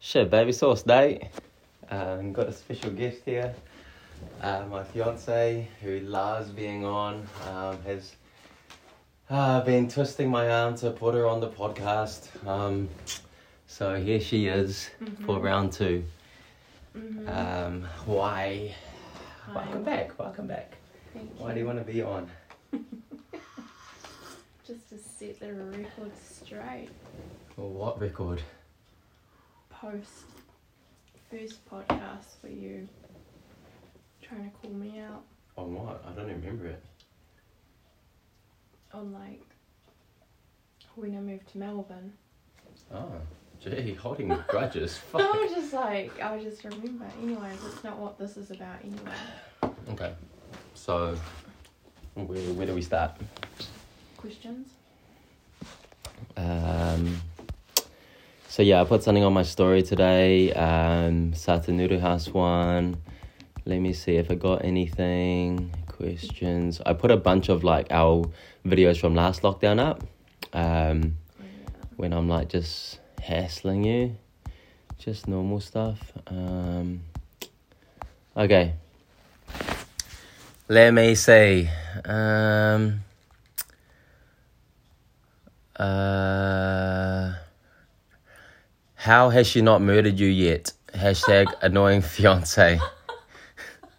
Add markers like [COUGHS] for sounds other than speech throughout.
Shit, baby sauce day. Um, got a special guest here. Uh, my fiance, who loves being on, um, has uh, been twisting my arm to put her on the podcast. Um, so here she is for Mhm. round two. Mhm. Um, why? Hi. Welcome back. Welcome back. Thank Why do you want to be on? [LAUGHS] Just to set the record straight. For what record? Post first podcast where you trying to call me out On what? I don't remember it. on like when I moved to Melbourne. Oh, gee, holding grudges. I was just like I just remember. Anyways, it's not what this is about anyway. Okay. So, where, where do we start? Questions? Um, so yeah, I put something on my story today. Um, Satanuru House one. Let me see if I got anything. Questions. I put a bunch of like our videos from last lockdown up. Um, when I'm like just hassling you, just normal stuff. Um, okay. Let me see. Um, uh, how has she not murdered you yet? Hashtag [LAUGHS] annoying fiance.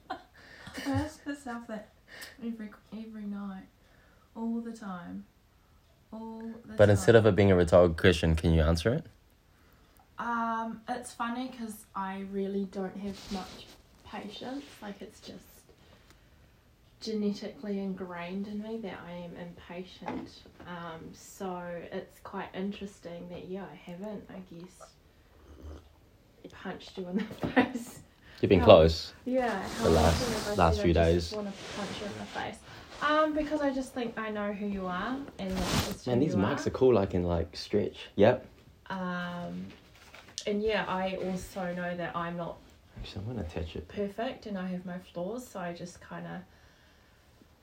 I ask myself that every every night, all the time, all the But time. instead of it being a rhetorical question, can you answer it? um, it's funny because I really don't have much patience. Like it's just genetically ingrained in me that I am impatient. Um, so it's quite interesting that yeah, I haven't. I guess punched you in the [LAUGHS] face. You've been How- close. Yeah, how The last- last few I days. Just want to punch you in the face. Um, because I just think I know who you are, and Man, these mics are. are cool. I can like stretch. Yep. Um, and yeah, I also know that I'm not Actually, I'm gonna touch it. perfect, and I have my flaws. So I just kind of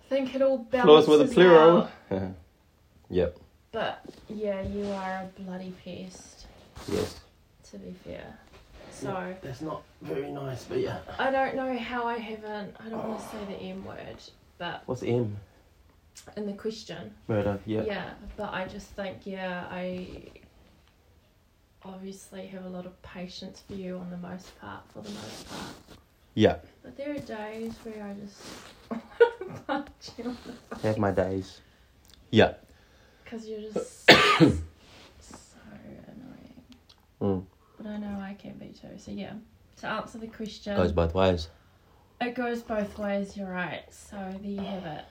think it all Flaws balances with a plural. out. [LAUGHS] yep. But yeah, you are a bloody pest. Yes. To be fair, so That's not very nice, but yeah. I don't know how I haven't. I don't want to say the M word, but What's M? in the question. Murder. Yep. Yeah, but I just think, yeah, I obviously have a lot of patience for you on the most part, for the most part. Yeah. But there are days where I just [LAUGHS] punch you Have my days. Yeah. because you're just [COUGHS] so annoying. Mm. But I know I can be too. So yeah, to answer the question, Goes both ways. it goes both ways. You're right. So there you have it.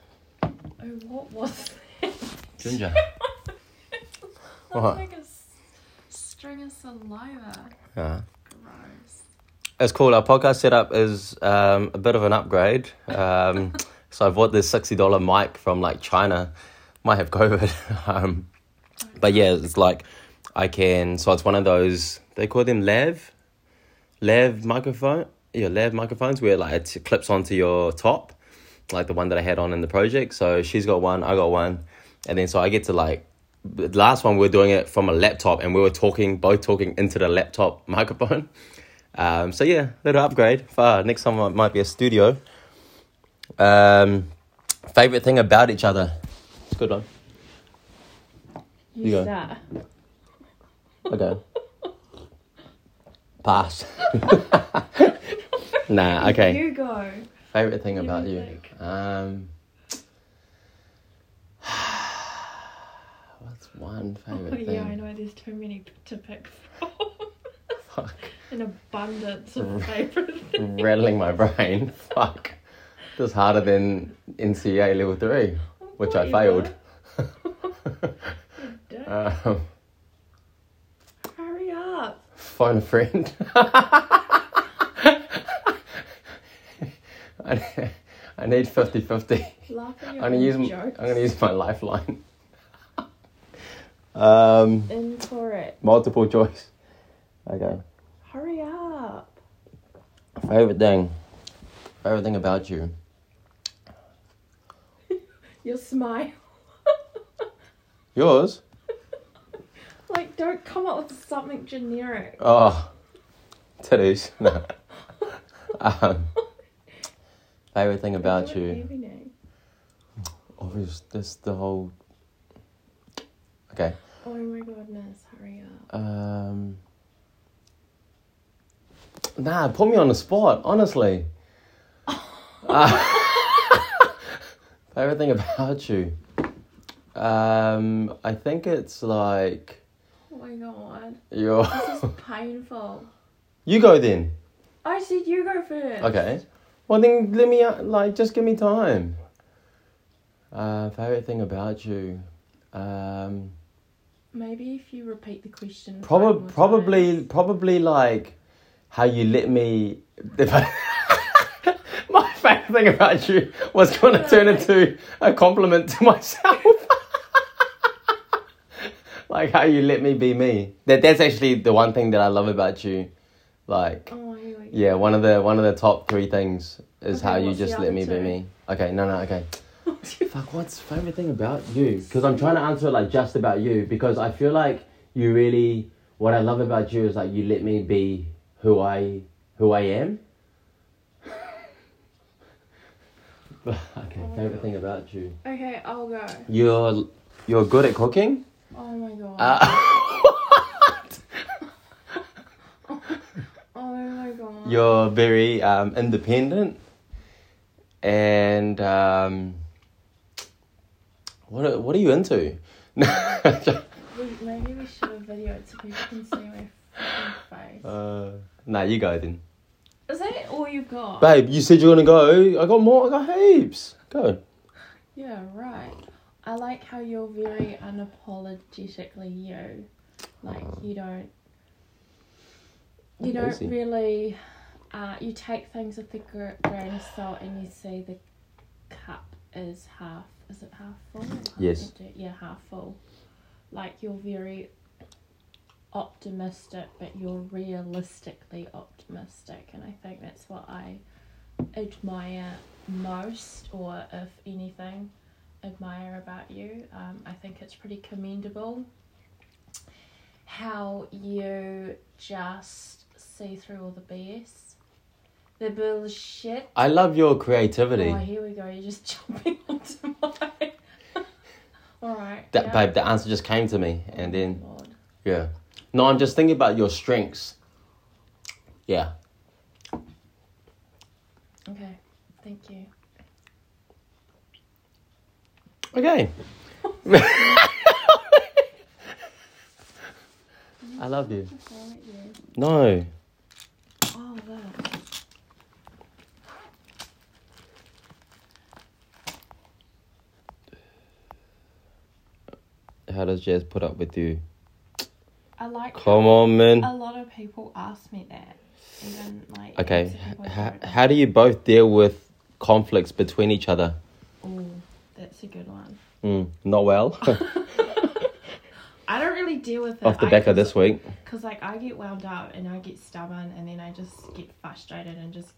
Oh, what was that? Ginger. [LAUGHS] That's What? like a s- string of saliva. Gross. it's cool. Our podcast setup is um, a bit of an upgrade. Um, [LAUGHS] so I bought this sixty dollar mic from like China. Might have COVID. [LAUGHS] um, but yeah, it's like I can. So it's one of those. They call them lav, lav microphone. Yeah, lav microphones where like it clips onto your top, like the one that I had on in the project. So she's got one, I got one, and then so I get to like. The last one we were doing it from a laptop, and we were talking, both talking into the laptop [LAUGHS] microphone. Um, so yeah, little upgrade. Far next time might be a studio. Um, favorite thing about each other. It's a good one. You, You go. start. Okay. [LAUGHS] Pass. [LAUGHS] nah. Okay. You go. Favorite thing about you. Um. [SIGHS] What's one favorite thing? Oh yeah, I know there's too many to pick from. [LAUGHS] Fuck. An abundance of favourite things. Rattling my brain. Fuck. This is harder than NCEA level three, which I failed. [LAUGHS] Um, Hurry up. phone a friend. [LAUGHS] I, I need 50 50. I'm gonna use jokes. I'm gonna use my lifeline. [LAUGHS] um, multiple choice. Okay. Hurry up. Favorite thing. Favorite thing about you. Your smile. [LAUGHS] Yours? Like, don't come up with something generic. Oh, Titties. [LAUGHS] No. um, favorite thing about you? day. Obviously, this the whole. Okay. Oh my goodness, hurry up. Um. Nah, put me on the spot. Honestly. [LAUGHS] Uh, favorite thing [LAUGHS] about you? Um, I think it's like Oh my god. your. This is [LAUGHS] painful. you go then. I said you go first. Okay. Well then, let me uh, like just give me time. Uh, favorite thing about you? Um, Maybe if you repeat the question. probably, probably, probably like how you let me. If I, favorite thing about you was going to turn into a compliment to myself. [LAUGHS] like how you let me be me. That that's actually the one thing that I love about you. Like Oh, here we go. yeah, one of the one of the top three things is Okay, how you just let me be me. Okay, no, no, okay. [LAUGHS] Fuck, what's favorite thing about you? Because I'm trying to answer it like just about you because I feel like you really. What I love about you is like you let me be who I who I am. [LAUGHS] okay, Oh my favorite thing about you. Okay, I'll go. You're you're good at cooking. Oh my god. Uh, [LAUGHS] [LAUGHS] oh my god. you're very um, independent, and um, what are, what are you into? We, maybe we should have videoed so people can see my face. uh, nah, you go then, Is that all you've got? babe. You said you're gonna go. I got more. I got heaps. Go. yeah, right. I like how you're very unapologetically you. Like you don't. You don't Amazing. really. Uh, you take things with a gr- grain of salt, and you see the cup is half. Is it half full? half Yes. empty? Yeah, half full. Like you're very optimistic, but you're realistically optimistic, and I think that's what I admire most, or if anything, admire about you. Um, I think it's pretty commendable how you just see through all the BS, the bullshit. I love your creativity. Oh, here we go. You're just [LAUGHS] jumping onto my. [LAUGHS] all right. That yeah. babe, the answer just came to me, and then Lord. yeah. No, I'm just thinking about your strengths. Yeah. Okay. Thank you. Okay. [LAUGHS] I love you. What's wrong with you? No. Oh. How does Jazz put up with you? I like. Come on, man. A lot of people ask me that. Even like. Okay. heaps of people I How, how do you both deal with conflicts between each other? Ooh, that's a good one. Mm, not well. [LAUGHS] [LAUGHS] I don't really deal with it. Off the back of this week. Because, like, I get wound up and I get stubborn and then I just get frustrated and just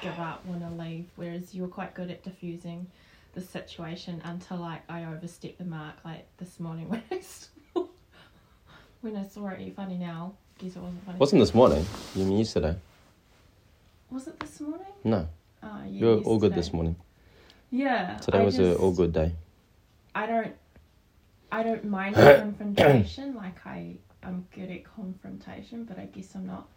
give up, want to leave. Whereas you're quite good at diffusing the situation until, like, I overstep the mark. Like, this morning [LAUGHS] when I when I saw it, you funny now. Guess it wasn't funny. Wasn't this morning? You mean yesterday? Was it this morning? No. Oh, yeah. You're all good yesterday. this morning. Yeah. Today I was a just- all good day. I don't I don't mind [COUGHS] confrontation. Like I I'm good at confrontation, but I guess I'm not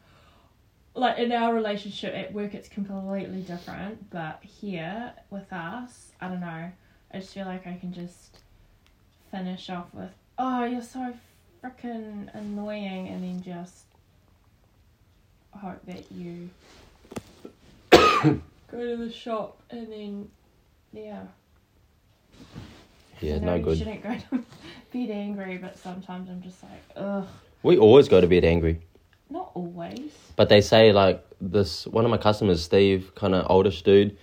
like in our relationship at work it's completely different, but here with us, I don't know. I just feel like I can just finish off with, "Oh, you're so freaking annoying," and then just hope that you [COUGHS] go to the shop and then yeah. Yeah, no you good. shouldn't go to [LAUGHS] bed angry, but sometimes I'm just like, ugh. We always go to bed angry. Not always. But they say like this one of my customers, Steve, kind of oldish dude,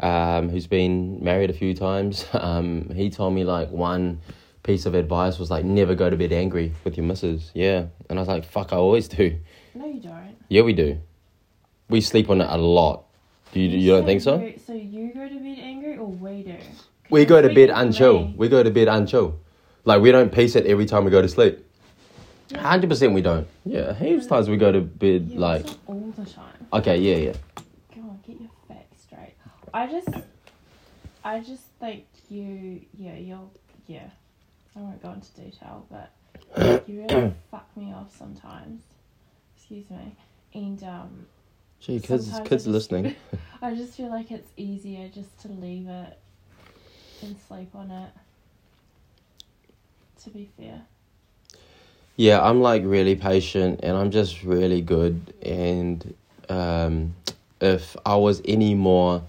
um, who's been married a few times. [LAUGHS] Um, he told me like one piece of advice was like never go to bed angry with your missus. Yeah, and I was like, fuck, I always do. No, you don't. Yeah, we do. We sleep on it a lot. Do you, you don't think so? So you go to bed angry, or we do? We go to bed unchill. We go to bed unchill. Like we don't piece it every time we go to sleep. Yeah. Hundred percent, we don't. Yeah, heaps times we go to bed Yeah, like. all the time. Okay, yeah, yeah. Go on, get your facts straight. I just, I just think you, yeah, you'll, yeah. I won't go into detail, but [COUGHS] you really [COUGHS] fuck me off sometimes. Excuse me. And um, Gee, kids, Sometimes I kids just- listening. [LAUGHS] I just feel like it's easier just to leave it and sleep on it. To be fair. Yeah, I'm like really patient and I'm just really good. And um, if I was any more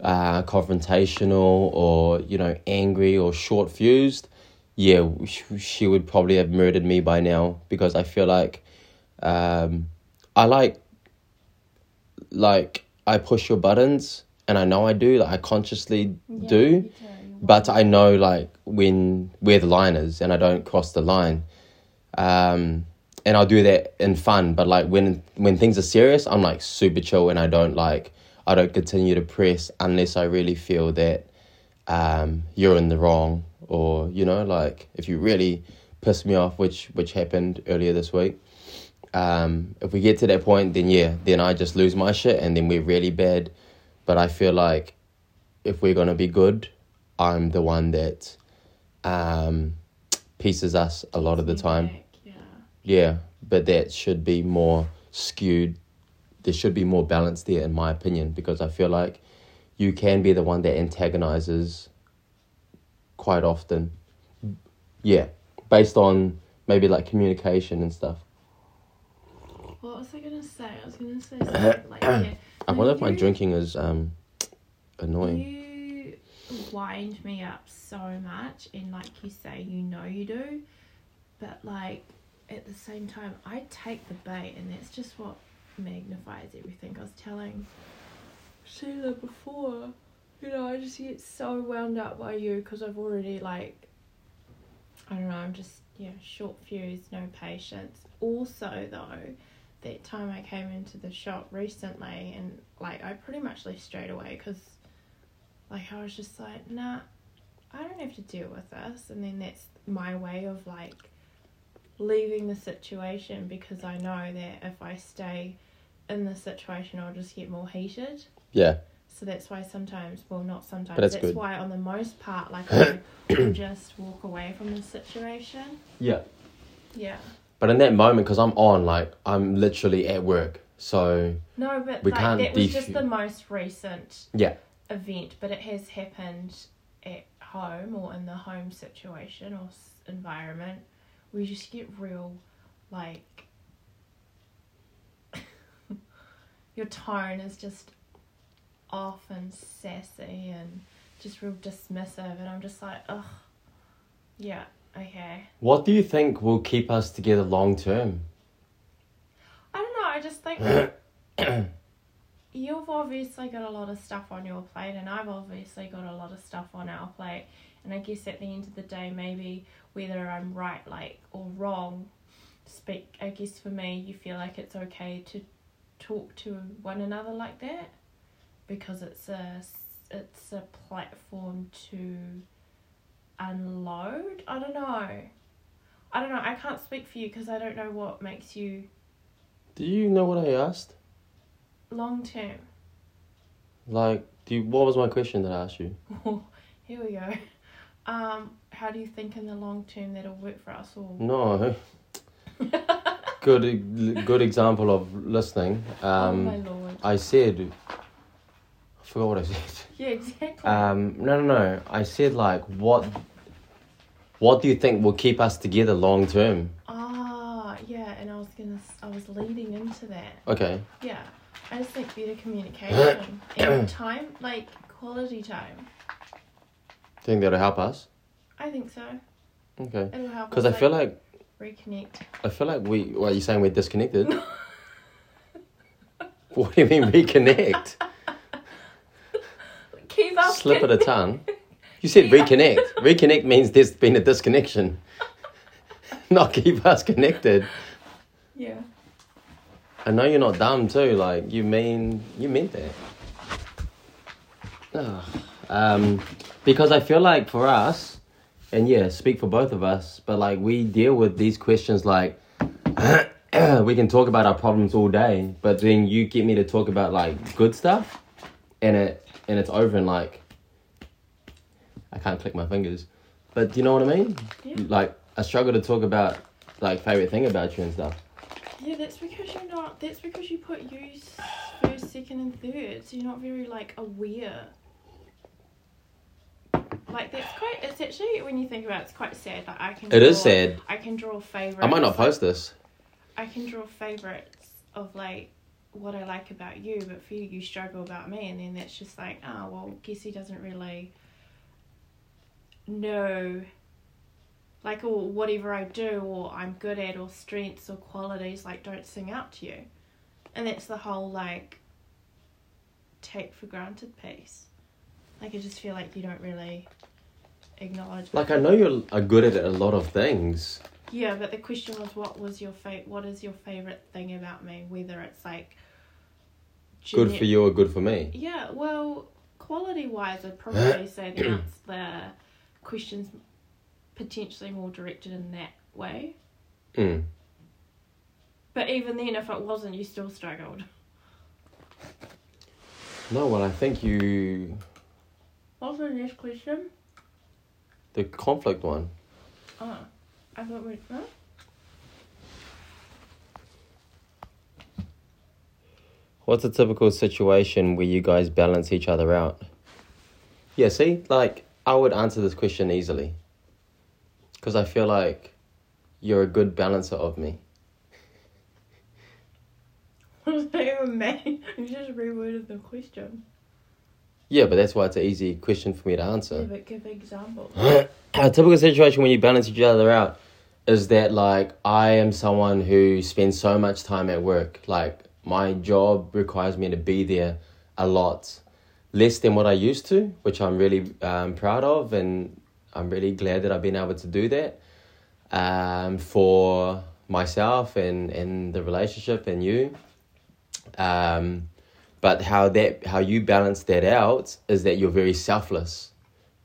uh, confrontational or, you know, angry or short fused, yeah, she would probably have murdered me by now because I feel like um, I like, like, I push your buttons and I know I do, like, I consciously Yeah, do. you do. You but I know like when where the line is, and I don't cross the line. Um, and I'll do that in fun, but like when when things are serious, I'm like super chill, and I don't like I don't continue to press unless I really feel that um, you're in the wrong, or you know, like if you really piss me off, which which happened earlier this week. Um, if we get to that point, then yeah, then I just lose my shit, and then we're really bad. But I feel like if we're gonna be good, I'm the one that um, pieces us a lot of the time. Yeah. Yeah, but that should be more skewed. There should be more balance there, in my opinion, because I feel like you can be the one that antagonizes quite often. Yeah, based on maybe like communication and stuff. What was I gonna say? I was gonna say something like [COUGHS] yeah. I wonder if my drinking is um annoying. You wind me up so much, and like you say, you know you do, but like at the same time, I take the bait, and that's just what magnifies everything. I was telling Sheila before, you know, I just get so wound up by you because I've already like, I don't know, I'm just yeah, short fuse, no patience. Also though, that time I came into the shop recently, and like I pretty much left straight away because like I was just like, nah, I don't have to deal with this, and then that's my way of like leaving the situation because I know that if I stay in the situation, I'll just get more heated. Yeah, So that's why sometimes, well, not sometimes. But it's that's good. why on the most part, like [COUGHS] I will just walk away from the situation. yeah. Yeah. But in that moment, because I'm on, like I'm literally at work, so No, but We like can't that was def- just the most recent yeah, event, but it has happened at home or in the home situation or s- environment where you just get real, like, [LAUGHS] your tone is just off and sassy and just real dismissive, and I'm just like, ugh, yeah, okay. What do you think will keep us together long term? I don't know, I just think [COUGHS] you've obviously got a lot of stuff on your plate, and I've obviously got a lot of stuff on our plate. And I guess at the end of the day, maybe whether I'm right, like, or wrong, speak, I guess for me, you feel like it's okay to talk to one another like that because it's a it's a platform to unload. I don't know. I don't know. I can't speak for you because I don't know what makes you Do you know what I asked? long term. Like, do you, what was my question that I asked you? [LAUGHS] Here we go. Um, how do you think in the long term that'll work for us all? No. [LAUGHS] good, good example of listening. oh my Um, lord. I said, forgot what I said. [LAUGHS] Yeah, exactly. Um, no, no, no. I said like, what, what do you think will keep us together long term? Ah, yeah, and I was gonna, I was leading into that. Okay. Yeah, I just think better communication [COUGHS] and time, like quality time. Do you Think that'll help us? I think so. Okay. It'll help. Because us, I feel like reconnect. I feel like we. What are you saying? We're disconnected. [LAUGHS] what do you mean reconnect? [LAUGHS] Keep up. Slip of the [LAUGHS] tongue. You said reconnect. Reconnect means there's been a disconnection. [LAUGHS] not keep us connected. Yeah. I know you're not dumb too. Like you mean you meant that. Um, because I feel like for us, and yeah, speak for both of us, but like we deal with these questions like [CLEARS THROAT] we can talk about our problems all day, but then you get me to talk about like good stuff, and it and it's over in like I can't click my fingers, but do you know what I mean? Yeah. Like I struggle to talk about like favorite thing about you and stuff. Yeah, that's because you're not. That's because you put you first, second, and third. So you're not very like aware. Like that's quite. It's actually when you think about it, it's quite sad. Like I can. It is draw- sad. I can draw favorites. I might not post this. I can draw favorites of like what I like about you, but for you, you struggle about me, and then that's just like, oh well, guess he doesn't really know, like, or whatever I do, or I'm good at, or strengths or qualities, like, don't sing out to you, and that's the whole like take for granted piece. Like, I just feel like you don't really acknowledge. Like I know you're good at a lot of things. Yeah, but the question was, what was your fa- What is your favorite thing about me? Whether it's like Good for you or good for me. Yeah, well, quality wise, I'd probably say [CLEARS THROAT] the ans- the questions potentially more directed in that way. Mm. But even then, if it wasn't, you still struggled. No, well I think you What was the next question? the conflict one. Oh, I thought we. Huh? What's a typical situation where you guys balance each other out? Yeah, see, like I would answer this question easily. Because I feel like you're a good balancer of me. [LAUGHS] What does that even mean? [LAUGHS] You just reworded the question. Yeah, but that's why it's an easy question for me to answer. Yeah, but give examples. [CLEARS THROAT] a typical situation when you balance each other out is that like I am someone who spends so much time at work. Like my job requires me to be there a lot, less than what I used to, which I'm really um, proud of, and I'm really glad that I've been able to do that um, for myself and and the relationship and you. Um, but how that how you balance that out is that you're very selfless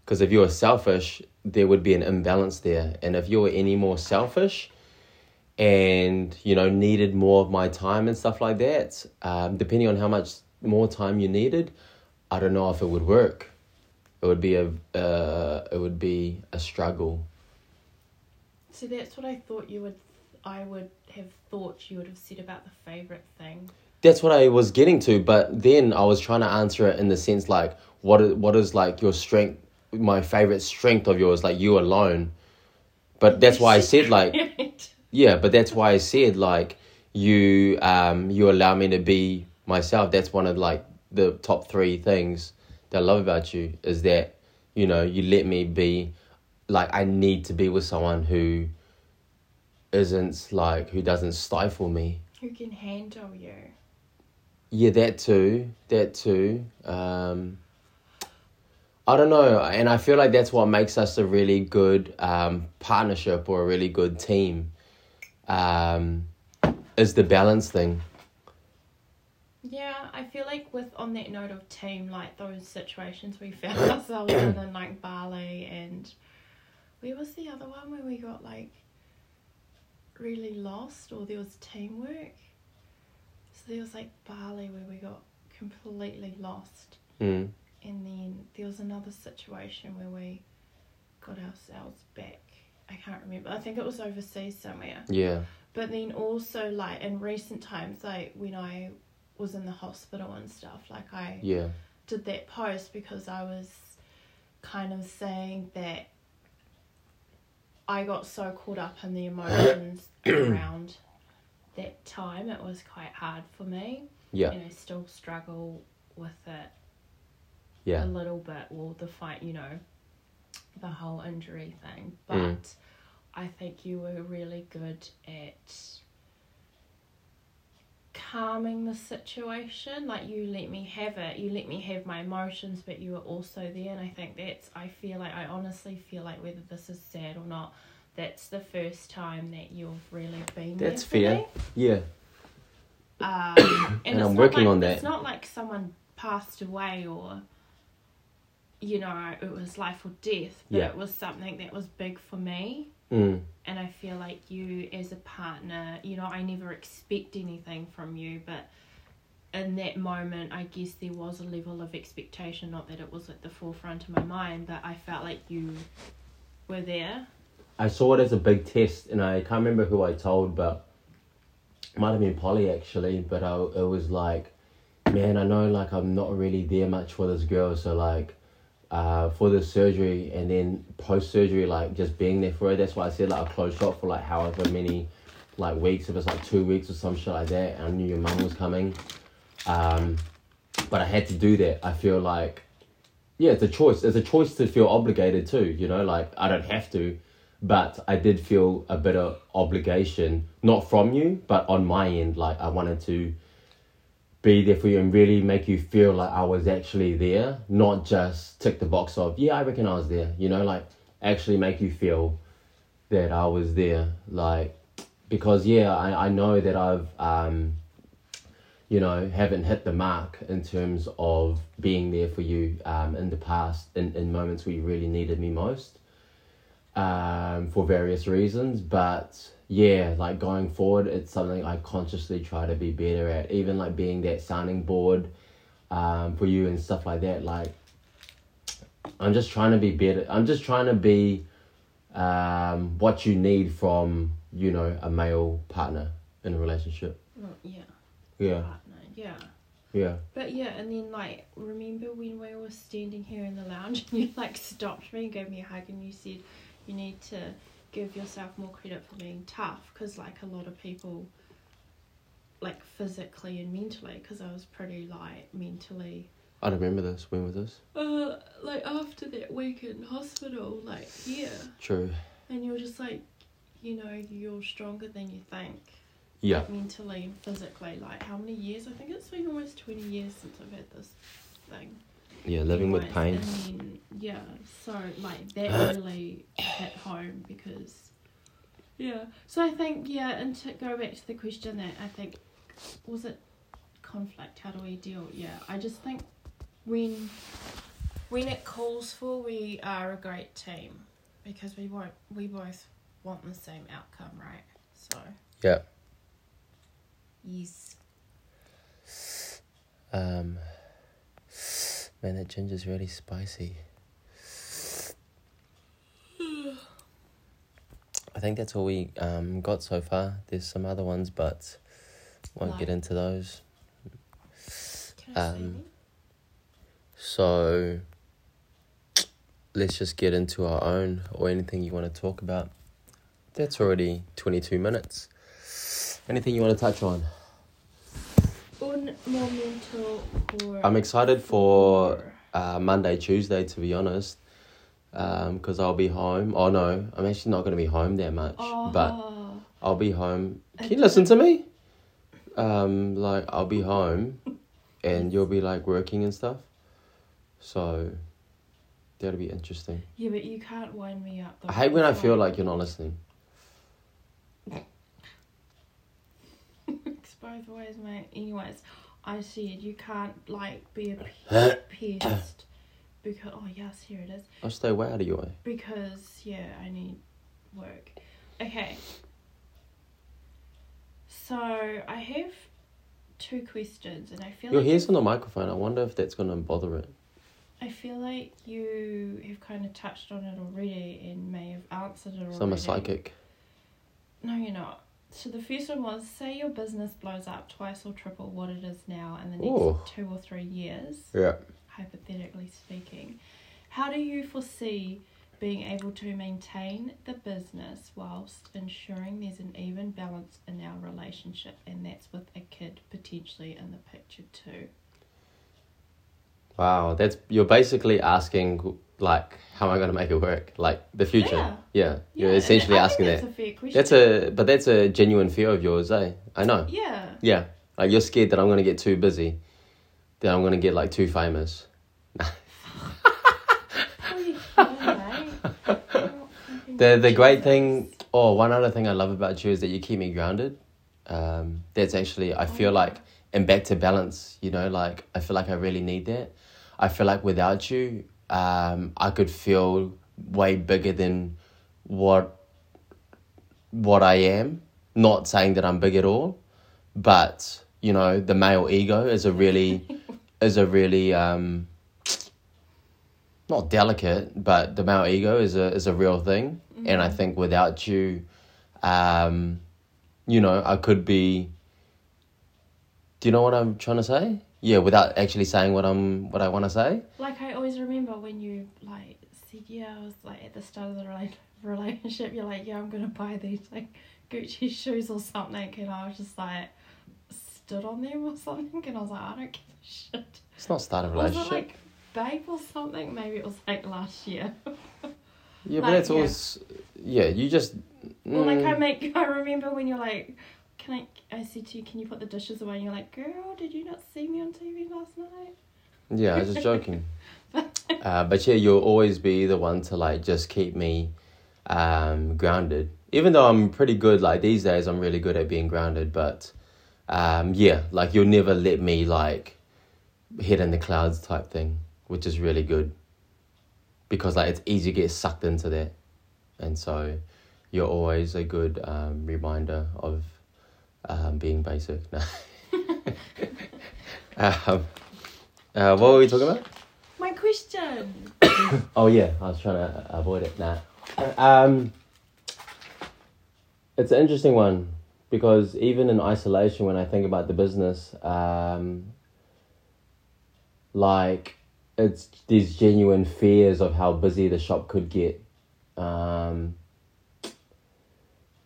because if you were selfish, there would be an imbalance there. And if you were any more selfish and, you know, needed more of my time and stuff like that, um, depending on how much more time you needed, I don't know if it would work. It would be a uh, it would be a struggle. So that's what I thought you would. I would have thought you would have said about the favorite thing. That's what I was getting to, but then I was trying to answer it in the sense like what is, what is like your strength my favorite strength of yours like you alone. But that's why I said [LAUGHS] like Yeah, but that's why I said like you um you allow me to be myself. That's one of like the top three things that I love about you is that you know you let me be like I need to be with someone who isn't like who doesn't stifle me. Who can handle you? Yeah, that too. That too. Um, I don't know, and I feel like that's what makes us a really good um, partnership or a really good team. Um, is the balance thing. Yeah, I feel like with on that note of team, like those situations we found [COUGHS] ourselves in, in like Bali and where was the other one where we got like really lost or there was teamwork. There was like Bali where we got completely lost, Mm. and then there was another situation where we got ourselves back. I can't remember. I think it was overseas somewhere. Yeah. But then also like in recent times, like when I was in the hospital and stuff, like I Yeah. did that post because I was kind of saying that I got so caught up in the emotions [COUGHS] around that time. It was quite hard for me. Yeah. And I still struggle with it Yeah. a little bit. Well, the fight, you know, the whole injury thing. But Mm. I think you were really good at calming the situation. Like you let me have it, you let me have my emotions, but you were also there. And I think that's, I feel like, I honestly feel like whether this is sad or not, that's the first time that you've really been That's fair. me. Yeah. Um, and [COUGHS] And I'm working like, on that. It's not like someone passed away or, you know, it was life or death, but Yeah. it was something that was big for me. Mm. and I feel like you as a partner, you know, I never expect anything from you, but in that moment, I guess there was a level of expectation. Not that it was at the forefront of my mind, but I felt like you were there. I saw it as a big test, and I can't remember who I told, but it might have been Polly actually. But I, it was like, man, I know like I'm not really there much for this girl, so like, uh, for the surgery and then post surgery, like just being there for her. That's why I said like a close shot for like however many, like weeks. If it's like two weeks or some shit like that. I knew your mum was coming, um, but I had to do that. I feel like, yeah, it's a choice. It's a choice to feel obligated too. You know, like I don't have to but I did feel a bit of obligation, not from you, but on my end. Like I wanted to be there for you and really make you feel like I was actually there, not just tick the box of, yeah, I reckon I was there, you know, like actually make you feel that I was there. Like, because yeah, I, I know that I've, um, you know, haven't hit the mark in terms of being there for you um, in the past, in, in moments where you really needed me most um, for various reasons. But yeah, like going forward, it's something I consciously try to be better at. Even like being that sounding board um, for you and stuff like that. Like, I'm just trying to be better. I'm just trying to be um, what you need from you know a male partner in a relationship. Well, yeah, Yeah, partner, yeah. yeah. But yeah, and then like, remember when we were standing here in the lounge [LAUGHS] and you like stopped me and gave me a hug and you said you need to give yourself more credit for being tough because like a lot of people, like physically and mentally, because I was pretty like mentally. I remember this. When was this? Uh, like after that week in hospital, like yeah, True. and you're just like, you know, you're stronger than you think. Yeah. like, mentally and physically. Like how many years? I think it's been almost twenty years since I've had this thing. Yeah, living with pain. And then, yeah, so like that really hit home because, yeah. So I think yeah, and to go back to the question that I think was it conflict? How do we deal? Yeah, I just think when when it calls for, we are a great team because we won't we both want the same outcome, right? So Yeah. yes. Um, man, that ginger's really spicy. I think that's all we um, got so far. There's some other ones, but won't get into those. Um. So let's just get into our own or anything you want to talk about. That's already 22 minutes. Anything you want to touch on? Por I'm excited for favor. uh, Monday, Tuesday, to be honest, because I'll be home. Oh no, I'm actually not going to be home that much, but Oh, I'll be home. Can you listen to me? Um, like I'll be home, and you'll be like working and stuff. So that'll be interesting. yeah, but you can't wind me up. I hate when I feel like you're not listening. It's both ways, mate. Anyways, I see it. you can't like be a pe- [COUGHS] [COUGHS] pest because oh yes, here it is. I'll stay way out of your way. Because yeah, I need work. Okay. So I have two questions, and I feel Your like hair's on the microphone. I wonder if that's going to bother it. I feel like you have kind of touched on it already and may have answered it already. So I'm a psychic. No, you're not. So the first one was say your business blows up twice or triple what it is now in the next Ooh. two or three years, Yeah. hypothetically speaking. How do you foresee being able to maintain the business whilst ensuring there's an even balance in our relationship, and that's with a kid potentially in the picture too? Wow, that's you're basically asking like how am I going to make it work? Like the future. Yeah. Yeah. You're essentially asking think that. that's a fair question. That's a but that's a genuine fear of yours, eh? I know. yeah. Yeah. Like you're scared that I'm gonna get too busy. That I'm gonna get like too famous. What are you kidding, mate? You're not fucking The the great thing oh, one other thing I love about you is that you keep me grounded. Um, that's actually I feel Oh. like and back to balance, you know, like I feel like I really need that. I feel like without you, um, I could feel way bigger than what what I am. Not saying that I'm big at all, but you know, the male ego is a really [LAUGHS] is a really um, not delicate, but the male ego is a is a real thing, and I think without you, um, you know, I could be. Do you know what I'm trying to say? Yeah, without actually saying what I'm what I want to say. Like I always remember when you like said, yeah, I was like at the start of the rela- [LAUGHS] relationship, you're like, yeah, I'm gonna buy these like Gucci shoes or something, and I was just like stood on them or something, and I was like, I don't give a shit. It's not start a Was it relationship. like babe or something? Maybe it was like last year. [LAUGHS] yeah, but like, that's yeah. always yeah. You just Or like I mm, make, I remember when you're like, can I? I said to you, can you put the dishes away? And you're like, girl, did you not see me on TV last night? yeah. I was just joking. [LAUGHS] uh, but yeah, you'll always be the one to like just keep me um, grounded. Even though I'm pretty good, like these days, I'm really good at being grounded. But um, yeah, like you'll never let me like hit in the clouds type thing, which is really good because like it's easy to get sucked into that, and so you're always a good um, reminder of um, being basic. um, uh, what were we talking about? My question. [COUGHS] Oh yeah, I was trying to avoid it. Nah. Um, it's an interesting one because even in isolation, when I think about the business, um, like it's these genuine fears of how busy the shop could get, um,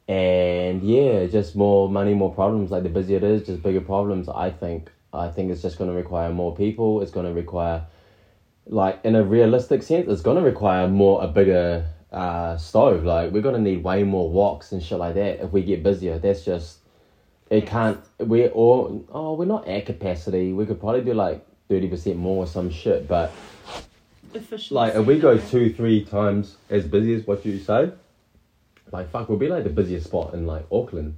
and yeah, just more money, more problems. Like the busier it is, just bigger problems. I think. I think it's just going to require more people. It's going to require like in a realistic sense, it's gonna require more a bigger uh, stove. Like we're gonna need way more woks and shit like that if we get busier. That's just it can't. We're all oh we're not at capacity. We could probably do like thirty percent more or some shit. But Efficiency. like if we go two three times as busy as what you say, like fuck, we'll be like the busiest spot in like Auckland.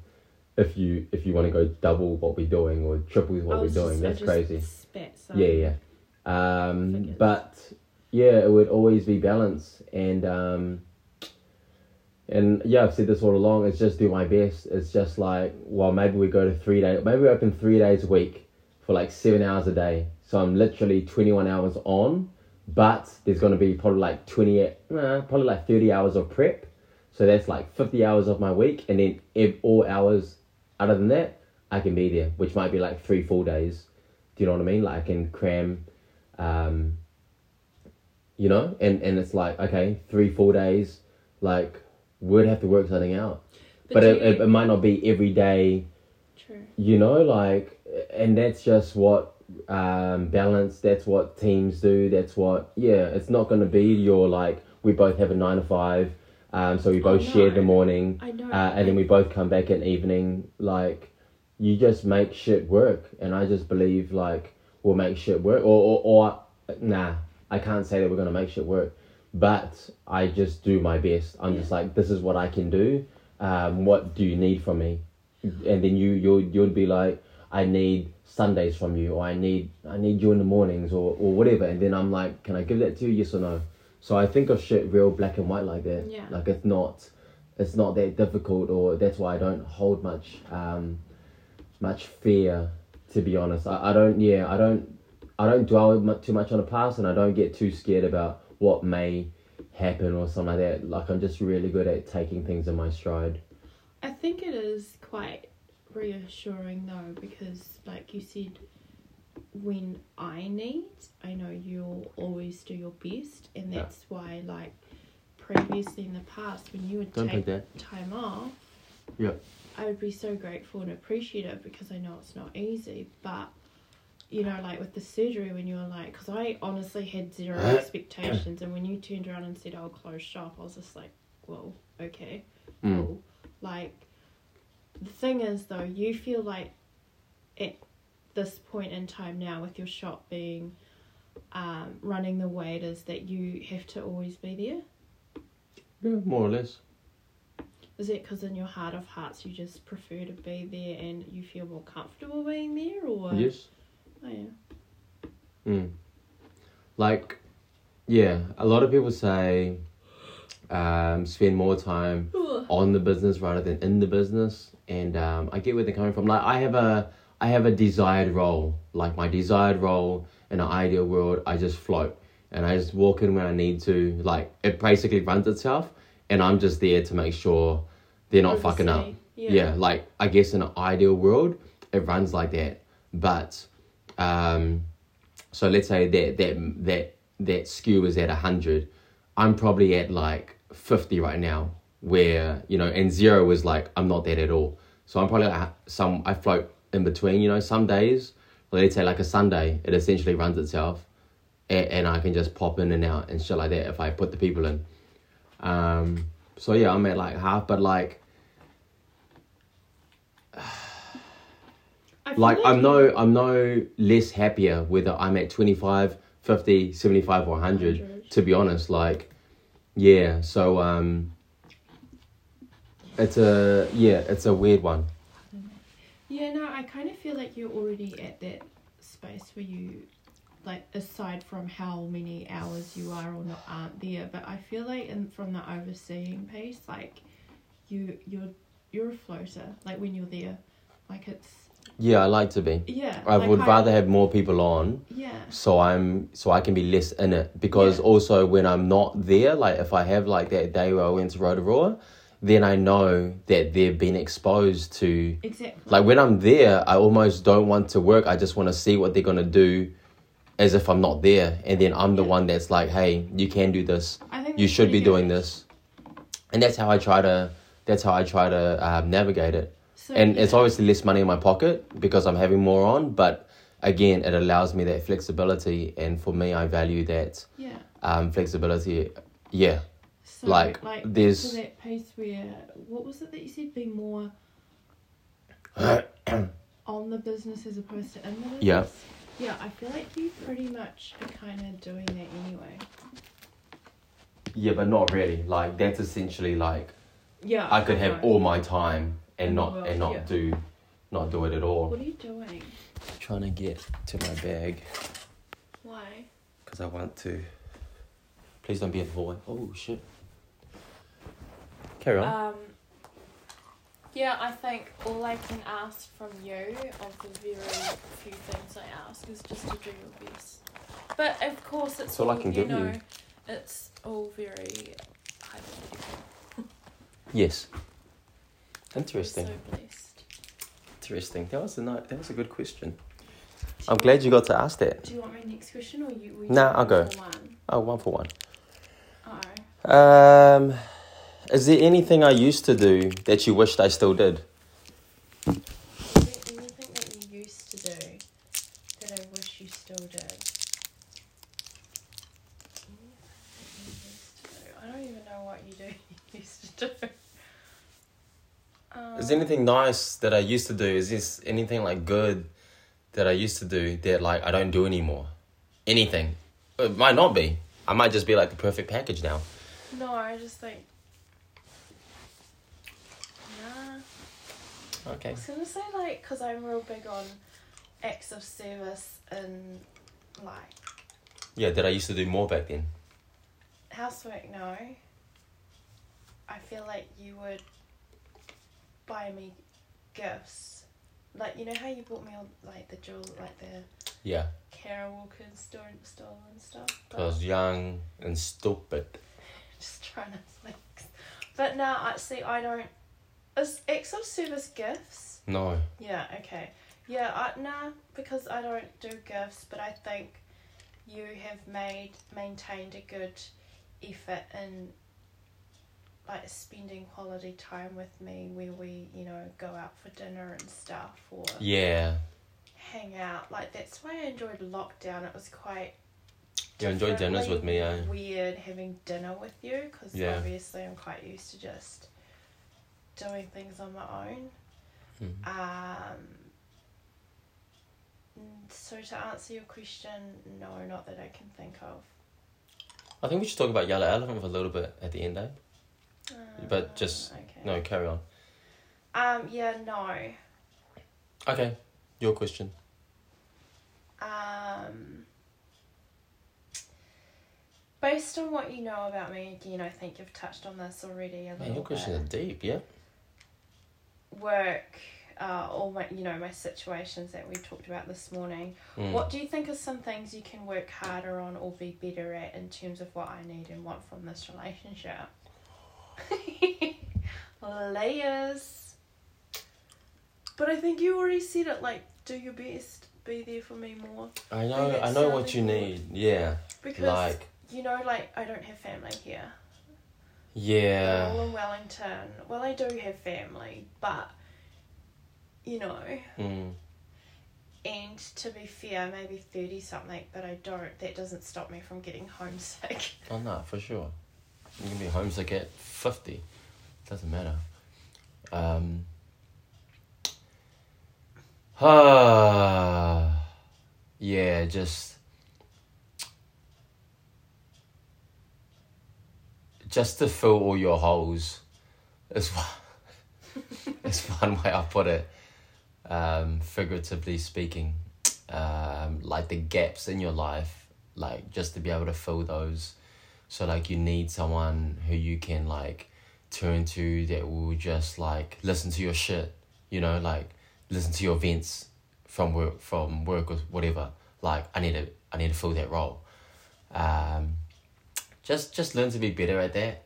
If you if you want to go double what we're doing or triple what we're doing, just- that's crazy. Spat, so. Yeah, yeah. Um, but yeah, it would always be balance, and um, and yeah, I've said this all along. It's just do my best. It's just like, well, maybe we go to three days. Maybe we open three days a week for like seven hours a day. So I'm literally twenty one hours on, but there's gonna be probably like twenty, nah, probably like thirty hours of prep. So that's like fifty hours of my week, and then ev- all hours other than that, I can be there, which might be like three full days. Do you know what I mean? Like I can cram, um, you know, and and it's like okay, three full days, like we'd have to work something out. But, do it, it, it might not be every day, True. you know, like, and that's just what um, balance. That's what teams do. That's what yeah. It's not gonna be your like we both have a nine to five, um, so we both Oh, share the morning, I know. uh, and then we both come back at evening. Like, you just make shit work, and I just believe like we'll make shit work. Or or, or nah, I can't say that we're gonna make shit work, but I just do my best. I'm just like this is what I can do. Um, what do you need from me? And then you you you'd be like, I need Sundays from you, or I need I need you in the mornings, or or whatever. And then I'm like, can I give that to you? Yes or no? So I think of shit real black and white like that. Yeah. Like it's not, it's not that difficult, or that's why I don't hold much, um, much fear. To be honest, I, I don't. Yeah, I don't. I don't dwell too much on the past, and I don't get too scared about what may happen or something like that. Like I'm just really good at taking things in my stride. I think it is quite reassuring though because, like you said, when I need, I know you'll always do your best, and Yeah. that's why, like, previously in the past, when you would Don't take that. time off, Yeah. I would be so grateful and appreciative because I know it's not easy, but. You know, like with the surgery, when you were like, because I honestly had zero [COUGHS] expectations, and when you turned around and said I'll close shop, I was just like, well, okay Mm. cool. Like, the thing is, though, you feel like at this point in time now, with your shop being um, running the way it is, that you have to always be there? Yeah, more or less. Is it because in your heart of hearts you just prefer to be there and you feel more comfortable being there, or Yes. Oh, yeah. Mm. Like, yeah, a lot of people say, um, spend more time on the business rather than in the business. And um, I get where they're coming from. Like I have a I have a desired role. Like my desired role in an ideal world, I just float and I just walk in when I need to. Like it basically runs itself, and I'm just there to make sure they're not fucking up. Oversee. Yeah. like I guess in an ideal world, it runs like that. But um, so let's say that that that that skew is at hundred. I'm probably at like fifty right now, where you know, and zero is like I'm not that at all. So I'm probably like some I float in between. You know, some days, let's say like a Sunday, it essentially runs itself, and, and I can just pop in and out and shit like that if I put the people in. Um, so yeah, I'm at like half, but like like I'm no I'm no less happier whether I'm at 25, 50, 75 or 100 100. to be honest like yeah so um it's a yeah it's a weird one I kind of feel like you're already at that space where you, like, aside from how many hours you are or not aren't there, but I feel like in from the overseeing piece, like, you you're you're a floater. Like when you're there, like it's yeah I like to be yeah. I like would rather have more people on Yeah. so I'm so I can be less in it because Yeah. also when I'm not there like if I have like that day where I went to Rotorua then I know that they've been exposed to Exactly. like when I'm there, I almost don't want to work. I just want to see what they're gonna do, as if I'm not there, and then I'm the Yeah. one that's like, "Hey, you can do this. I think You should be doing good. this," and that's how I try to. That's how I try to um, navigate it. So, And it's obviously less money in my pocket because I'm having more on, but again, it allows me that flexibility, and for me, I value that yeah. um, flexibility. Yeah, So, like, like there's- to that piece where what was it that you said? Be more [COUGHS] on the business as opposed to in the business. Yeah. Yeah, I feel like you pretty much are kind of doing that anyway. yeah, but not really. Like that's essentially like Yeah. I could have know. all my time and In not world, and not yeah. do not do it at all. What are you doing? Trying to get to my bag Why? because I want to. Please don't be in the hallway. Oh shit. Carry on. Um. Yeah, I think all I can ask from you of the very few things I ask is just to do your best. But of course, it's That's all I can you give you. it's all very hypothetical. yes. Interesting. So blessed. Interesting. That was a nice, that was a good question. I'm glad you got to ask that. Do you want my next question or you? we Nah, I'll go. One? Oh, one for one. Oh. Um, is there anything I used to do that you wished I still did? Is there anything that you used to do that I wish you still did? I don't even know what you do used to do. Is there anything nice that I used to do? Is this anything like good that I used to do that like I don't do anymore? Anything? It might not be. I might just be like the perfect package now. No, I just think. Nah. I Okay. was gonna say like, cause I'm real big on acts of service and like Yeah, that I used to do more back then. housework. No. I feel like you would buy me gifts, like you know how you bought me all like the jewel, like the Yeah, Karen Walker's store store and stuff. because I was young and stupid. [LAUGHS] just trying to flex. But now I see I don't. Is acts of service gifts? No. Yeah, okay. Yeah, I, nah, because I don't do gifts, but I think you have made maintained a good effort in like spending quality time with me where we, you know, go out for dinner and stuff or Yeah. hang out. Like that's why I enjoyed lockdown. It was quite You enjoyed dinners with me, eh? Weird having dinner with you because Yeah. obviously I'm quite used to just doing things on my own. Mhm. Um, so to answer your question, no, not that I can think of. I think we should talk about Yellow Elephant for a little bit at the end, eh? But just- Uh, okay. No, carry on. Um. Yeah. No. Okay, your question. Um. based on what you know about me, again, I think you've touched on this already a Man, your questions are deep, yeah? Work, uh, all my, you know, my situations that we talked about this morning. Mm. What do you think are some things you can work harder on or be better at in terms of what I need and want from this relationship? [LAUGHS] Layers. But I think you already said it. Like, do your best. Be there for me more. I know, I know what you sounding need. Yeah, Because like, you know, like I don't have family here. They're yeah, all in Wellington. Well, I do have family, but you know, mm, and to be fair, maybe thirty something, but I don't. That doesn't stop me from getting homesick. [LAUGHS] oh no, for sure. You can be homesick at fifty. Doesn't matter. Um. Ah, [SIGHS] yeah, just just to fill all your holes is [LAUGHS] one, is one way I put it. Um, figuratively speaking, um, like the gaps in your life, like just to be able to fill those. So like you need someone who you can like turn to that will just like listen to your shit, you know, like listen to your vents from work from work or whatever. Like I need to I need to fill that role. Um, just just learn to be better at that.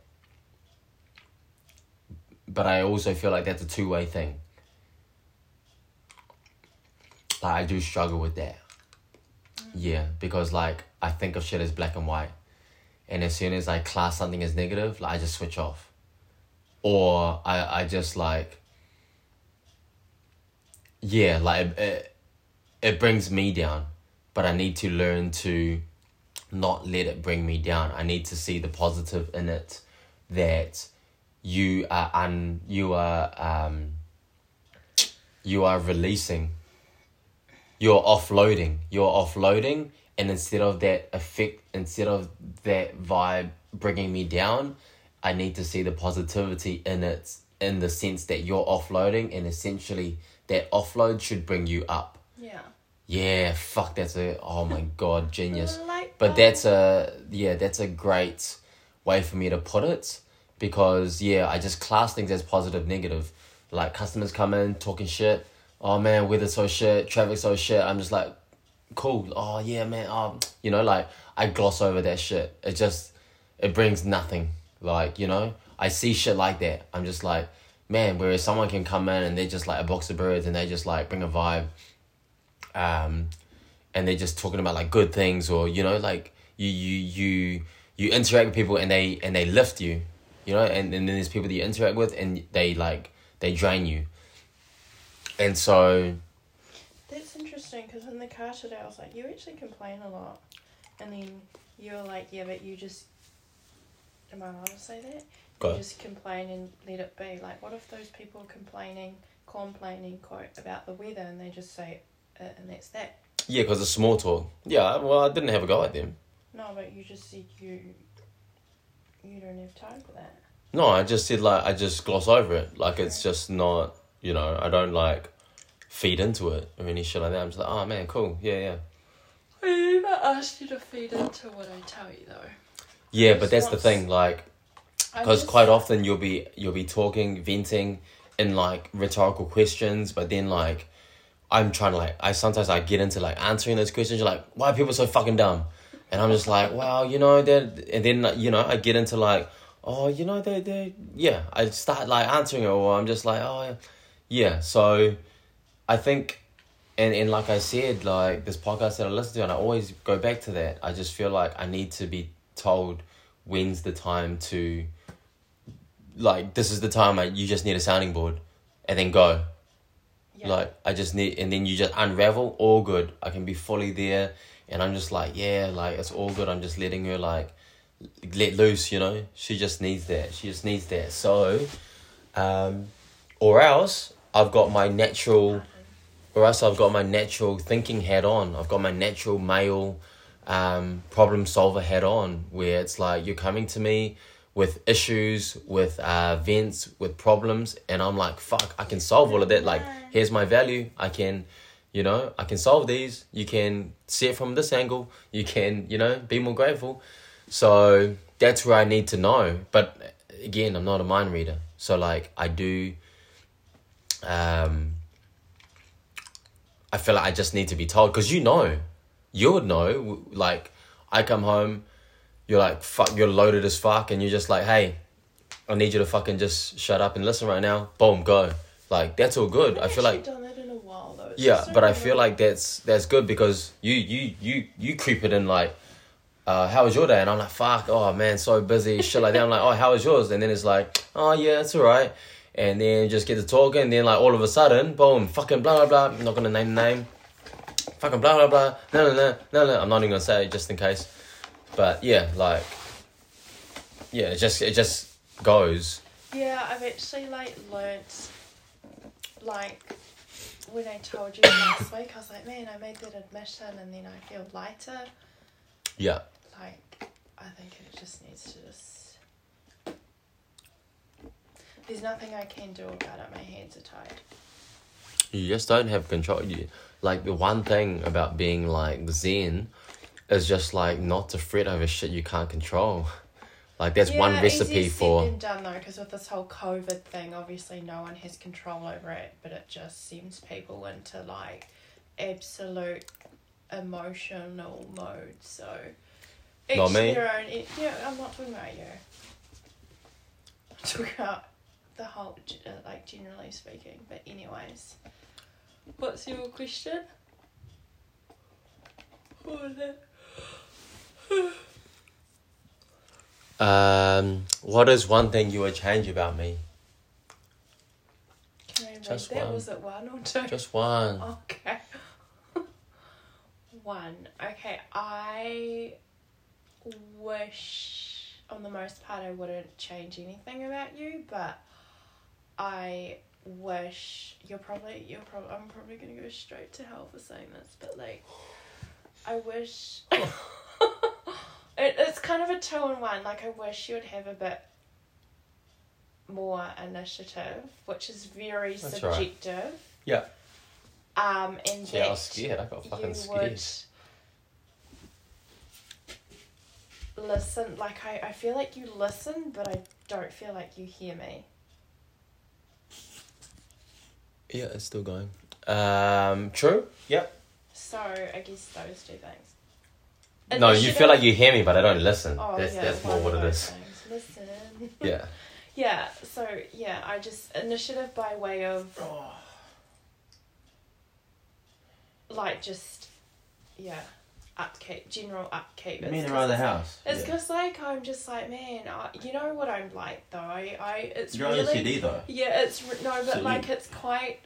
But I also feel like that's a two way thing. Like I do struggle with that. Mm. Yeah, because like I think of shit as black and white. And as soon as I class something as negative, like I just switch off. Or I, I just like yeah, like it, it brings me down, but I need to learn to not let it bring me down. I need to see the positive in it that you are un, you are um you are releasing you're offloading you're offloading and instead of that effect instead of that vibe bringing me down i need to see the positivity in it in the sense that you're offloading and essentially that offload should bring you up yeah. Yeah fuck that's a oh my [LAUGHS] god genius. But that's a yeah that's a great way for me to put it because yeah i just class things as positive negative. Like customers come in talking shit. Oh man weather so shit traffic so shit. I'm just like cool. Oh yeah man oh you know like i gloss over that shit. It just it brings nothing. Like you know i see shit like that. I'm just like man whereas someone can come in and they're just like a box of birds and they just like bring a vibe um and they're just talking about like good things or you know like you you you you interact with people and they and they lift you you know and, and then there's people that you interact with and they like they drain you and so That's interesting because in the car today, I was like, you actually complain a lot. And then you were like, yeah, but you just. Am I allowed to say that? You just complain and let it be. Like, what if those people are complaining, complaining, quote, about the weather and they just say it and that's that? yeah because it's small talk yeah well i didn't have a go at them No, but you just said you. You don't have time for that. no i just said like i just gloss over it like it's just not you know i don't like feed into it or any shit like that i'm just like oh man cool yeah yeah I never asked you to feed into what I tell you though. yeah but that's the thing like because quite often you'll be you'll be talking venting in like rhetorical questions but then like i'm trying to like i sometimes i get into like answering those questions you're like why are people so fucking dumb? And i'm just like well you know that and then you know i get into like oh you know they they yeah. I start like answering it or i'm just like oh yeah. So i think and and like i said like this podcast that i listen to and i always go back to that i just feel like i need to be told when's the time to like this is the time I, you just need a sounding board and then go Yeah. like i just need and then you just unravel all good. I can be fully there and i'm just like yeah like it's all good. I'm just letting her like let loose you know? She just needs that. She just needs that. So um or else i've got my natural or else I've got my natural thinking hat on. I've got my natural male um, problem solver hat on, where it's like you're coming to me with issues, with uh, events, with problems, and I'm like, fuck, I can solve all of that. Like, here's my value. I can, you know, I can solve these. You can see it from this angle. You can, you know, be more grateful. So that's where I need to know. But again, I'm not a mind reader. So like I do um I feel like I just need to be told because you know, you would know. Like I come home, you're like fuck, you're loaded as fuck, and you're just like, hey, I need you to fucking just shut up and listen right now. Boom, go. Like that's all good. I haven't feel like done that in a while though. It's yeah, so but I feel like that's that's good because you you you you creep it in like, uh, how was your day? And I'm like, fuck, oh man, so busy, shit like that. I'm like, oh, how was yours? And then it's like, oh yeah, it's alright. And then just get to talking, and then like all of a sudden, boom, fucking blah blah blah. I'm not gonna name the name. Fucking blah blah blah. No no no no no. I'm not even gonna say it just in case. But yeah, like, yeah, it just it just goes. Yeah, I've actually like learnt, like, when I told you last week, I was like, man, I made that admission, and then I feel lighter. Yeah. Like, I think it just needs to just. There's nothing I can do about it. My hands are tied. You just don't have control. You like the one thing about being like Zen is just like not to fret over shit you can't control. [LAUGHS] Like that's one Yeah, recipe easier said for than done though, because with this whole COVID thing, obviously no one has control over it, but it just sends people into like absolute emotional mode. So each Not me. their own. Yeah, I'm not talking about you. I'm talking about the whole, uh, like generally speaking. But anyways, what's your question? What was it? Um. What is one thing you would change about me? Can I read Just that? one. Was it one or two? Just one. Okay. [LAUGHS] One. Okay, I wish, on the most part, I wouldn't change anything about you, but I wish you're probably you're probably I'm probably gonna go straight to hell for saying this, but like, I wish. [LAUGHS] it, it's kind of a two in one. Like, I wish you would have a bit more initiative, which is very That's right. subjective. Yeah. Um, and Yeah, I was scared. I got fucking scared. listen. Like I, I feel like you listen, but I don't feel like you hear me. Yeah, it's still going. Um. True. Yep. So I guess those two things. No, you feel like you hear me, but I don't listen. Oh, that's yeah, that's more what of it those is. things. Listen. Yeah. [LAUGHS] yeah. So yeah, I just initiative by way of like just yeah upkeep, general upkeep. It's 'cause it's- around the house. It's because like I'm just like man, I, you know what I'm like though. I, I it's You're really on OCD though. yeah. It's no, but So like you- it's quite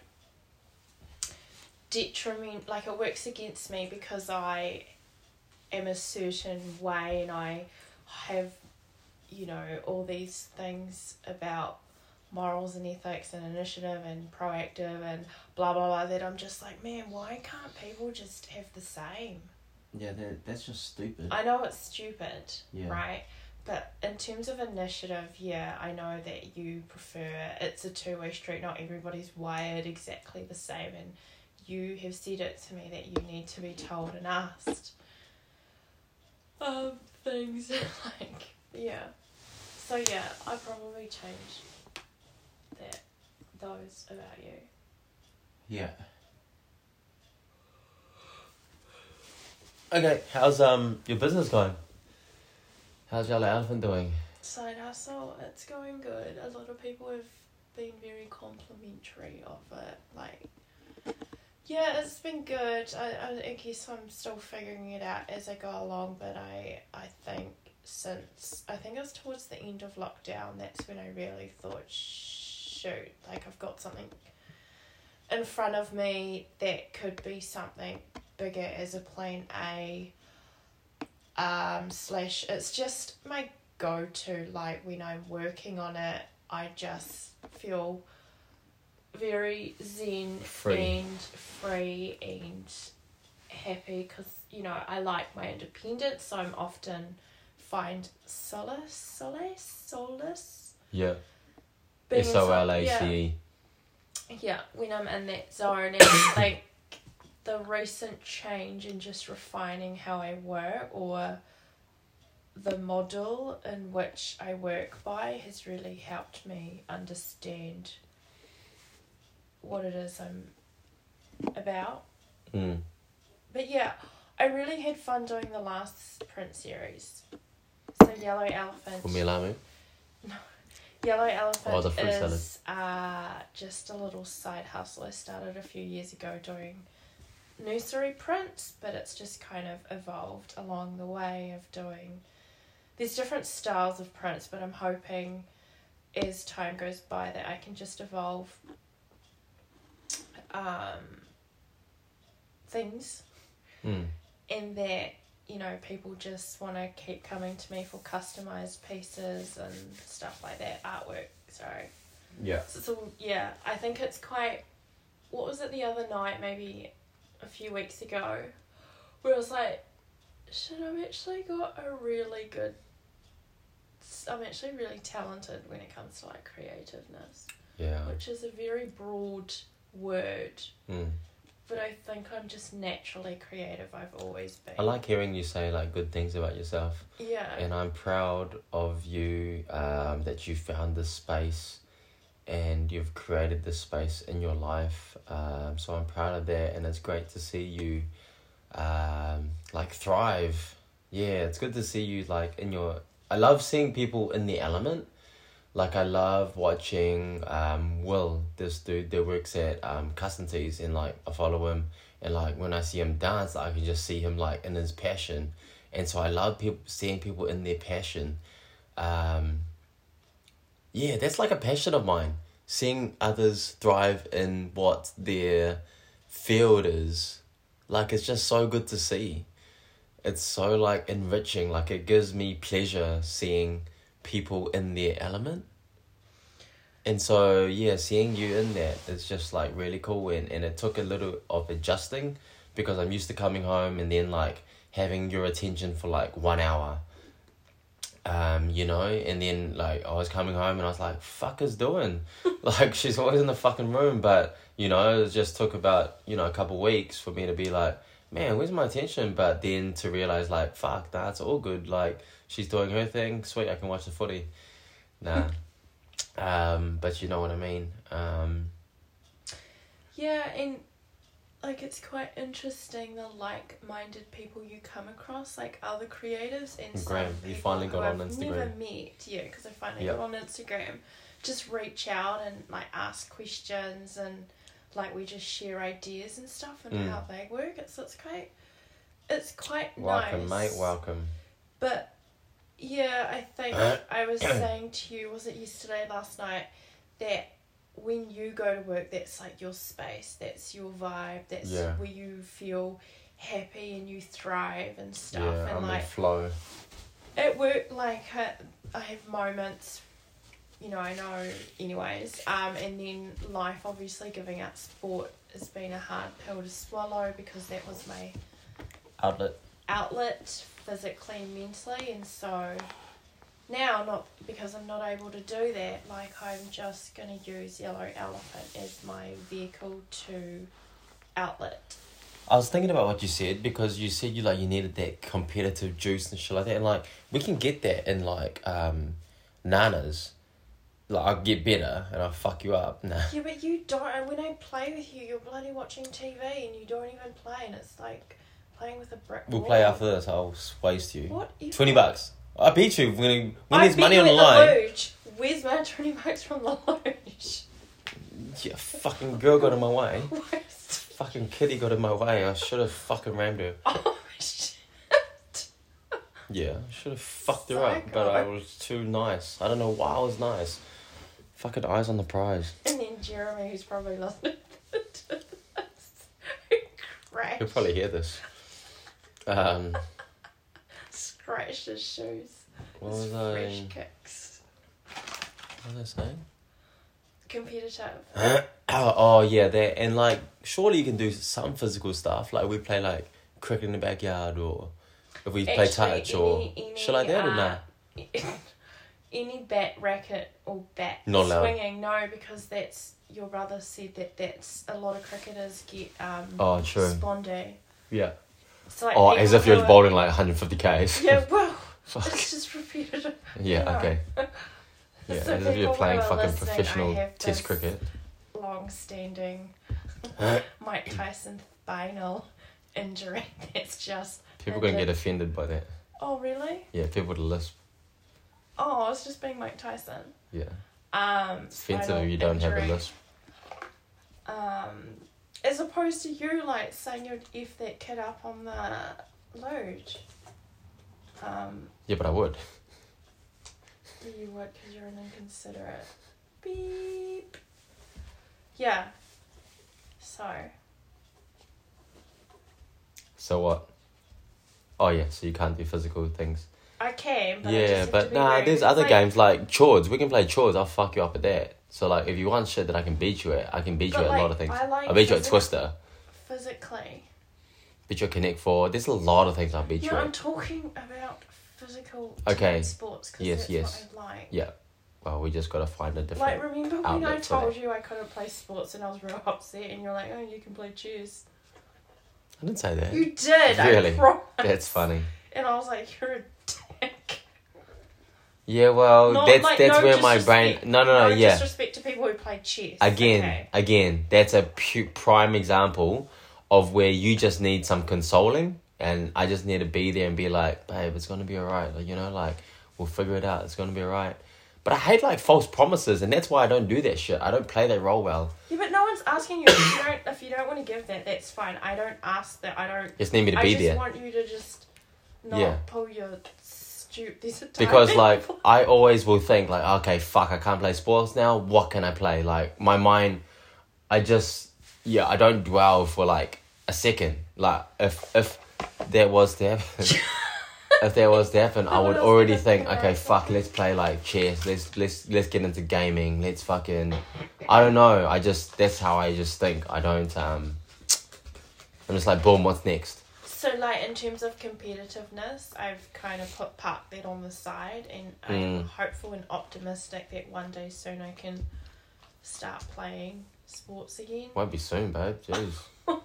detriment. Like it works against me because I am a certain way and I have, you know, all these things about morals and ethics and initiative and proactive and blah blah blah that I'm just like man, why can't people just have the same? Yeah, that, that's just stupid. I know it's stupid, Yeah. right? But in terms of initiative, yeah, I know that you prefer it's a two way street. Not everybody's wired exactly the same, and you have said it to me that you need to be told and asked. Um, things [LAUGHS] like yeah. So yeah, I probably change that those about you. Yeah. Okay, how's um your business going? How's Yellow Elephant doing? Side hustle, it's going good. A lot of people have been very complimentary of it. Like, yeah, it's been good. I, I, I guess I'm still figuring it out as I go along, but I, I think since, I think it was towards the end of lockdown, that's when I really thought, shoot, like I've got something in front of me that could be something bigger as a plan A um slash it's just my go to like when I'm working on it I just feel very zen Free. and free and happy because you know I like my independence so I'm often find solace solace solace Yeah. S O L A yeah. E. yeah, when I'm in that zone, and [COUGHS] like the recent change in just refining how I work, or the model in which I work by has really helped me understand what it is I'm about. Mm. But yeah, I really had fun doing the last print series. So Yellow Elephant. Milamu. Yellow Elephant Oh, the fruit salad. is uh, just a little side hustle I started a few years ago doing nursery prints, but it's just kind of evolved along the way of doing. There's different styles of prints, but I'm hoping as time goes by that I can just evolve um, things Mm. and that you know people just want to keep coming to me for customized pieces and stuff like that artwork sorry Yeah. so, so yeah i think it's quite what was it the other night maybe a few weeks ago where i was like shit i've actually got a really good i'm actually really talented when it comes to like creativeness Yeah. which is a very broad word Mm. but i think i'm just naturally creative i've always been I like hearing you say like good things about yourself. yeah and I'm proud of you um, that you found this space and you've created this space in your life. Um, so I'm proud of that, and it's great to see you um, like thrive. Yeah, it's good to see you like in your. I love seeing people in the element. Like I love watching um, Will, this dude that works at um, Custom Tees, and like I follow him, and like when I see him dance, I can just see him like in his passion and so I love people seeing people in their passion. Um, yeah, that's like a passion of mine. Seeing others thrive in what their field is, like it's just so good to see. It's so like enriching. Like it gives me pleasure seeing people in their element. And so yeah, seeing you in that is just like really cool and, and it took a little of adjusting because I'm used to coming home and then like having your attention for like one hour. Um, you know, and then like I was coming home and I was like, fuck is doing? [LAUGHS] like she's always in the fucking room, but you know, it just took about, you know, a couple weeks for me to be like, man, where's my attention? But then to realize like, fuck, that's all good. Like she's doing her thing, sweet, I can watch the footy. Nah. [LAUGHS] um, but you know what I mean. Um, Yeah, and like it's quite interesting the like-minded people you come across, like other creatives and Graham, you finally got on I've Instagram. Never met, yeah, because I finally Yep. got on Instagram. Just reach out and like ask questions and like we just share ideas and stuff and Mm. how they work. It's it's quite, it's quite welcome, nice. mate, welcome. But yeah, I think I was [CLEARS THROAT] saying to you, was it yesterday, last night, that when you go to work, that's like your space, that's your vibe, that's Yeah. where you feel happy and you thrive and stuff. Yeah, and I'm like in flow. at work, like I, I have moments, you know, I know, anyways. Um, and then life, obviously, giving up sport has been a hard pill to swallow because that was my Outlet. Outlet physically and mentally and so now not because I'm not able to do that like I'm just going to use yellow elephant as my vehicle to outlet I was thinking about what you said because you said you like you needed that competitive juice and shit like that, and like we can get that in like um, nanas. Like I'll get better and I'll fuck you up. [LAUGHS] Nah. yeah but you don't and when I play with you you're bloody watching TV and you don't even play and it's like playing with a brick We'll wall. play after this. I'll waste you. what You- Twenty bucks. I beat you when when I there's beat money you on the at line. luge. where's my 20 bucks from the luge Yeah, fucking girl got in my way. [LAUGHS] Where's- Fucking kitty got in my way. I should have fucking rammed her. oh [LAUGHS] shit Yeah, I should have fucked her up, but I Psycho. was too nice. I don't know why I was nice. Fucking eyes on the prize. And then Jeremy, who's probably listening to this, [LAUGHS] crashed, He'll probably hear this. Um, scratched his shoes. what was fresh I? kicks. What was I saying? Competitive. oh, [COUGHS] oh yeah, that and like surely you can do some physical stuff like we play like cricket in the backyard or if we play touch or shit like that or nah. uh, [LAUGHS] Any bat racket or bat Not allowed. swinging, no, because that's your brother said that that's a lot of cricketers get um Oh, true. spondy. Yeah. So like Oh, as if you're are- bowling like 150 k's. [LAUGHS] Yeah, well, [LAUGHS] Fuck. It's just repetitive. Yeah, No. okay. [LAUGHS] Yeah, So as if you're playing fucking listening, I professional have test cricket. Long-standing Mike Tyson spinal injury. It's just. People gonna get offended by that. Oh really? Yeah, people with a lisp. Oh, it's just being Mike Tyson. Yeah. Um, It's offensive if you don't have a lisp. Um, as opposed to you like saying you'd if that kid up on the load. Um, Yeah, but I would. you would because you're an inconsiderate. Beep. Yeah. So. So what? Oh yeah, so you can't do physical things. I can, but I just yeah, to but nah, there's other like- games like chores. We can play chores. I'll fuck you up at that. So like, if you want shit that I can beat you at, I can beat But, you at a lot like, of things. I like will beat you at physic- Twister. Physically. Beat you at Connect Four. There's a lot of things I'll beat you I'm at. talking about physical Okay. team sports because Yes, that's yes. what I like. Yeah. Well, we just gotta find a different. Like, remember when I outlet for told you I couldn't play sports and I was real [LAUGHS] upset and you're like, oh, you can play chess. I didn't say that. You did, Really? I promise. That's funny. And I was like, you're a. Yeah, well, Not, that's like, that's no where my brain. No, no, no. no yeah. disrespect to people who play chess. Again, okay? again, that's a pu- prime example of where you just need some consoling, and I just need to be there and be like, babe, it's gonna be alright. Like, you know, like we'll figure it out. It's gonna be alright. But I hate like false promises, and that's why I don't do that shit. I don't play that role well. Yeah, but no one's asking you. If you don't, if you don't want to give that, that's fine. I don't ask that. I don't. Just need me to I be there. I just want you to just not Yeah. pull your stupid. These [LAUGHS] are because like. I always will think like, okay, fuck, I can't play sports now. What can I play? Like my mind, I just yeah, I don't dwell for like a second. Like if if there was to happen. [LAUGHS] if there was to happen, I would already think, think okay, fuck, let's play like chess. Let's let's let's get into gaming. Let's fucking, I don't know. I just that's how I just think. I don't um. I'm just like, boom. What's next? So, like in terms of competitiveness, I've kind of put parked that on the side, and I'm Mm. hopeful and optimistic that one day soon I can start playing sports again. Won't be soon, babe. Jeez. [LAUGHS]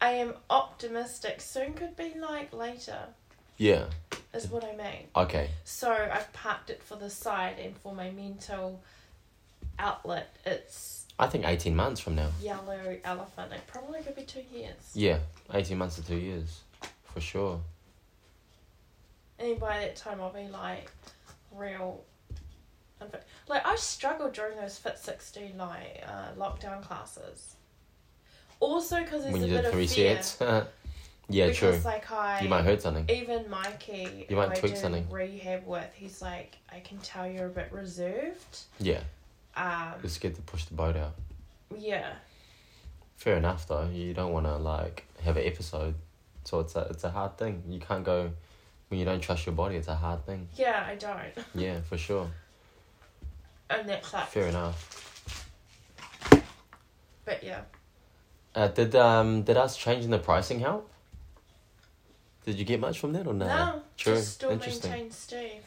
I am optimistic. Soon could be like later, Yeah. is what I mean. Okay. So I've parked it for the side, and for my mental outlet, it's I think eighteen months from now. yellow elephant. It probably could be two years. Yeah, eighteen months to two years, for sure. And by that time, I'll be like real. unfit. Like I struggled during those Fit Sixteen like uh, lockdown classes. Also, because there's when a you bit did of three fear. sets. [LAUGHS] yeah, because, true. like I, You might hurt something. even Mikey, You might tweak something. rehab with, he's like, I can tell you're a bit reserved. Yeah, Um, you're scared to push the boat out. yeah, Fair enough though. You don't want to like have an episode, so it's a it's a hard thing. You can't go when you don't trust your body. It's a hard thing. yeah, I don't, [LAUGHS] Yeah, for sure. and that sucks. Fair enough. But yeah, Uh, did um did us changing the pricing help? Did you get much from that or no? no, True. just still Interesting. maintain Steve.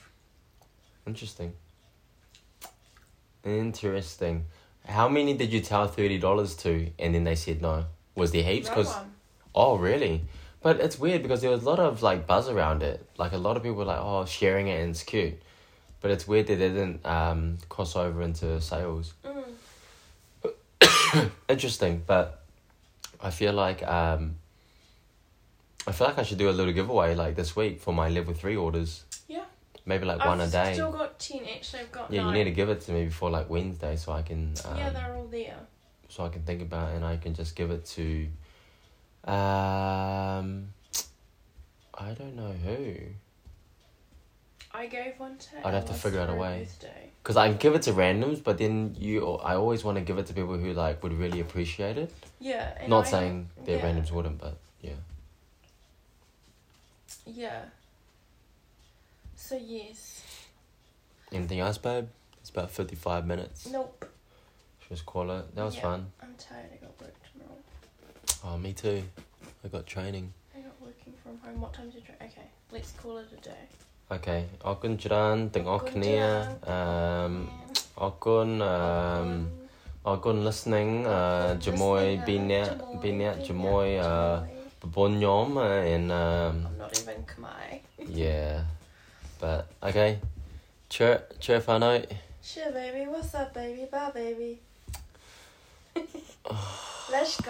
Interesting. Interesting. How many did you tell thirty dollars to, and then they said no? Was there heaps? Because oh, really? But it's weird because there was a lot of like buzz around it. Like a lot of people were like, oh, sharing it and it's cute. But it's weird that they didn't um, cross over into sales. Mm. [COUGHS] Interesting, but I feel like um, I feel like I should do a little giveaway like this week for my level three orders. Yeah. Maybe like one a I've day. Still got ten. Actually, I've got Yeah, nine. you need to give it to me before like Wednesday so I can um, yeah, they're all there. so I can think about it and I can just give it to um I don't know who I gave one to. I'd have to figure out a way. because I give it to randoms but then you I always want to give it to people who like would really appreciate it Yeah. Not I- saying that yeah. randoms wouldn't but yeah Yeah. So yes. anything else babe it's about 55 minutes Nope. just call it that was Yeah. fun I'm tired. I got work. oh me too I got training I got working from home. What time did you? Okay. Let's call it a day. okay អរគុណច្រើនទាំងអស់គ្នាអឺអរគុណអឺ អរគុណ listening អឺជាមួយពីរអ្នកពីរអ្នកជាមួយអឺប្រពន្ធខ្ញុំ and um I'm not even Khmer. yeah But okay, cheer, cheer whanau. Sure, baby. What's up, baby? Bye, baby. [SIGHS] Let's go.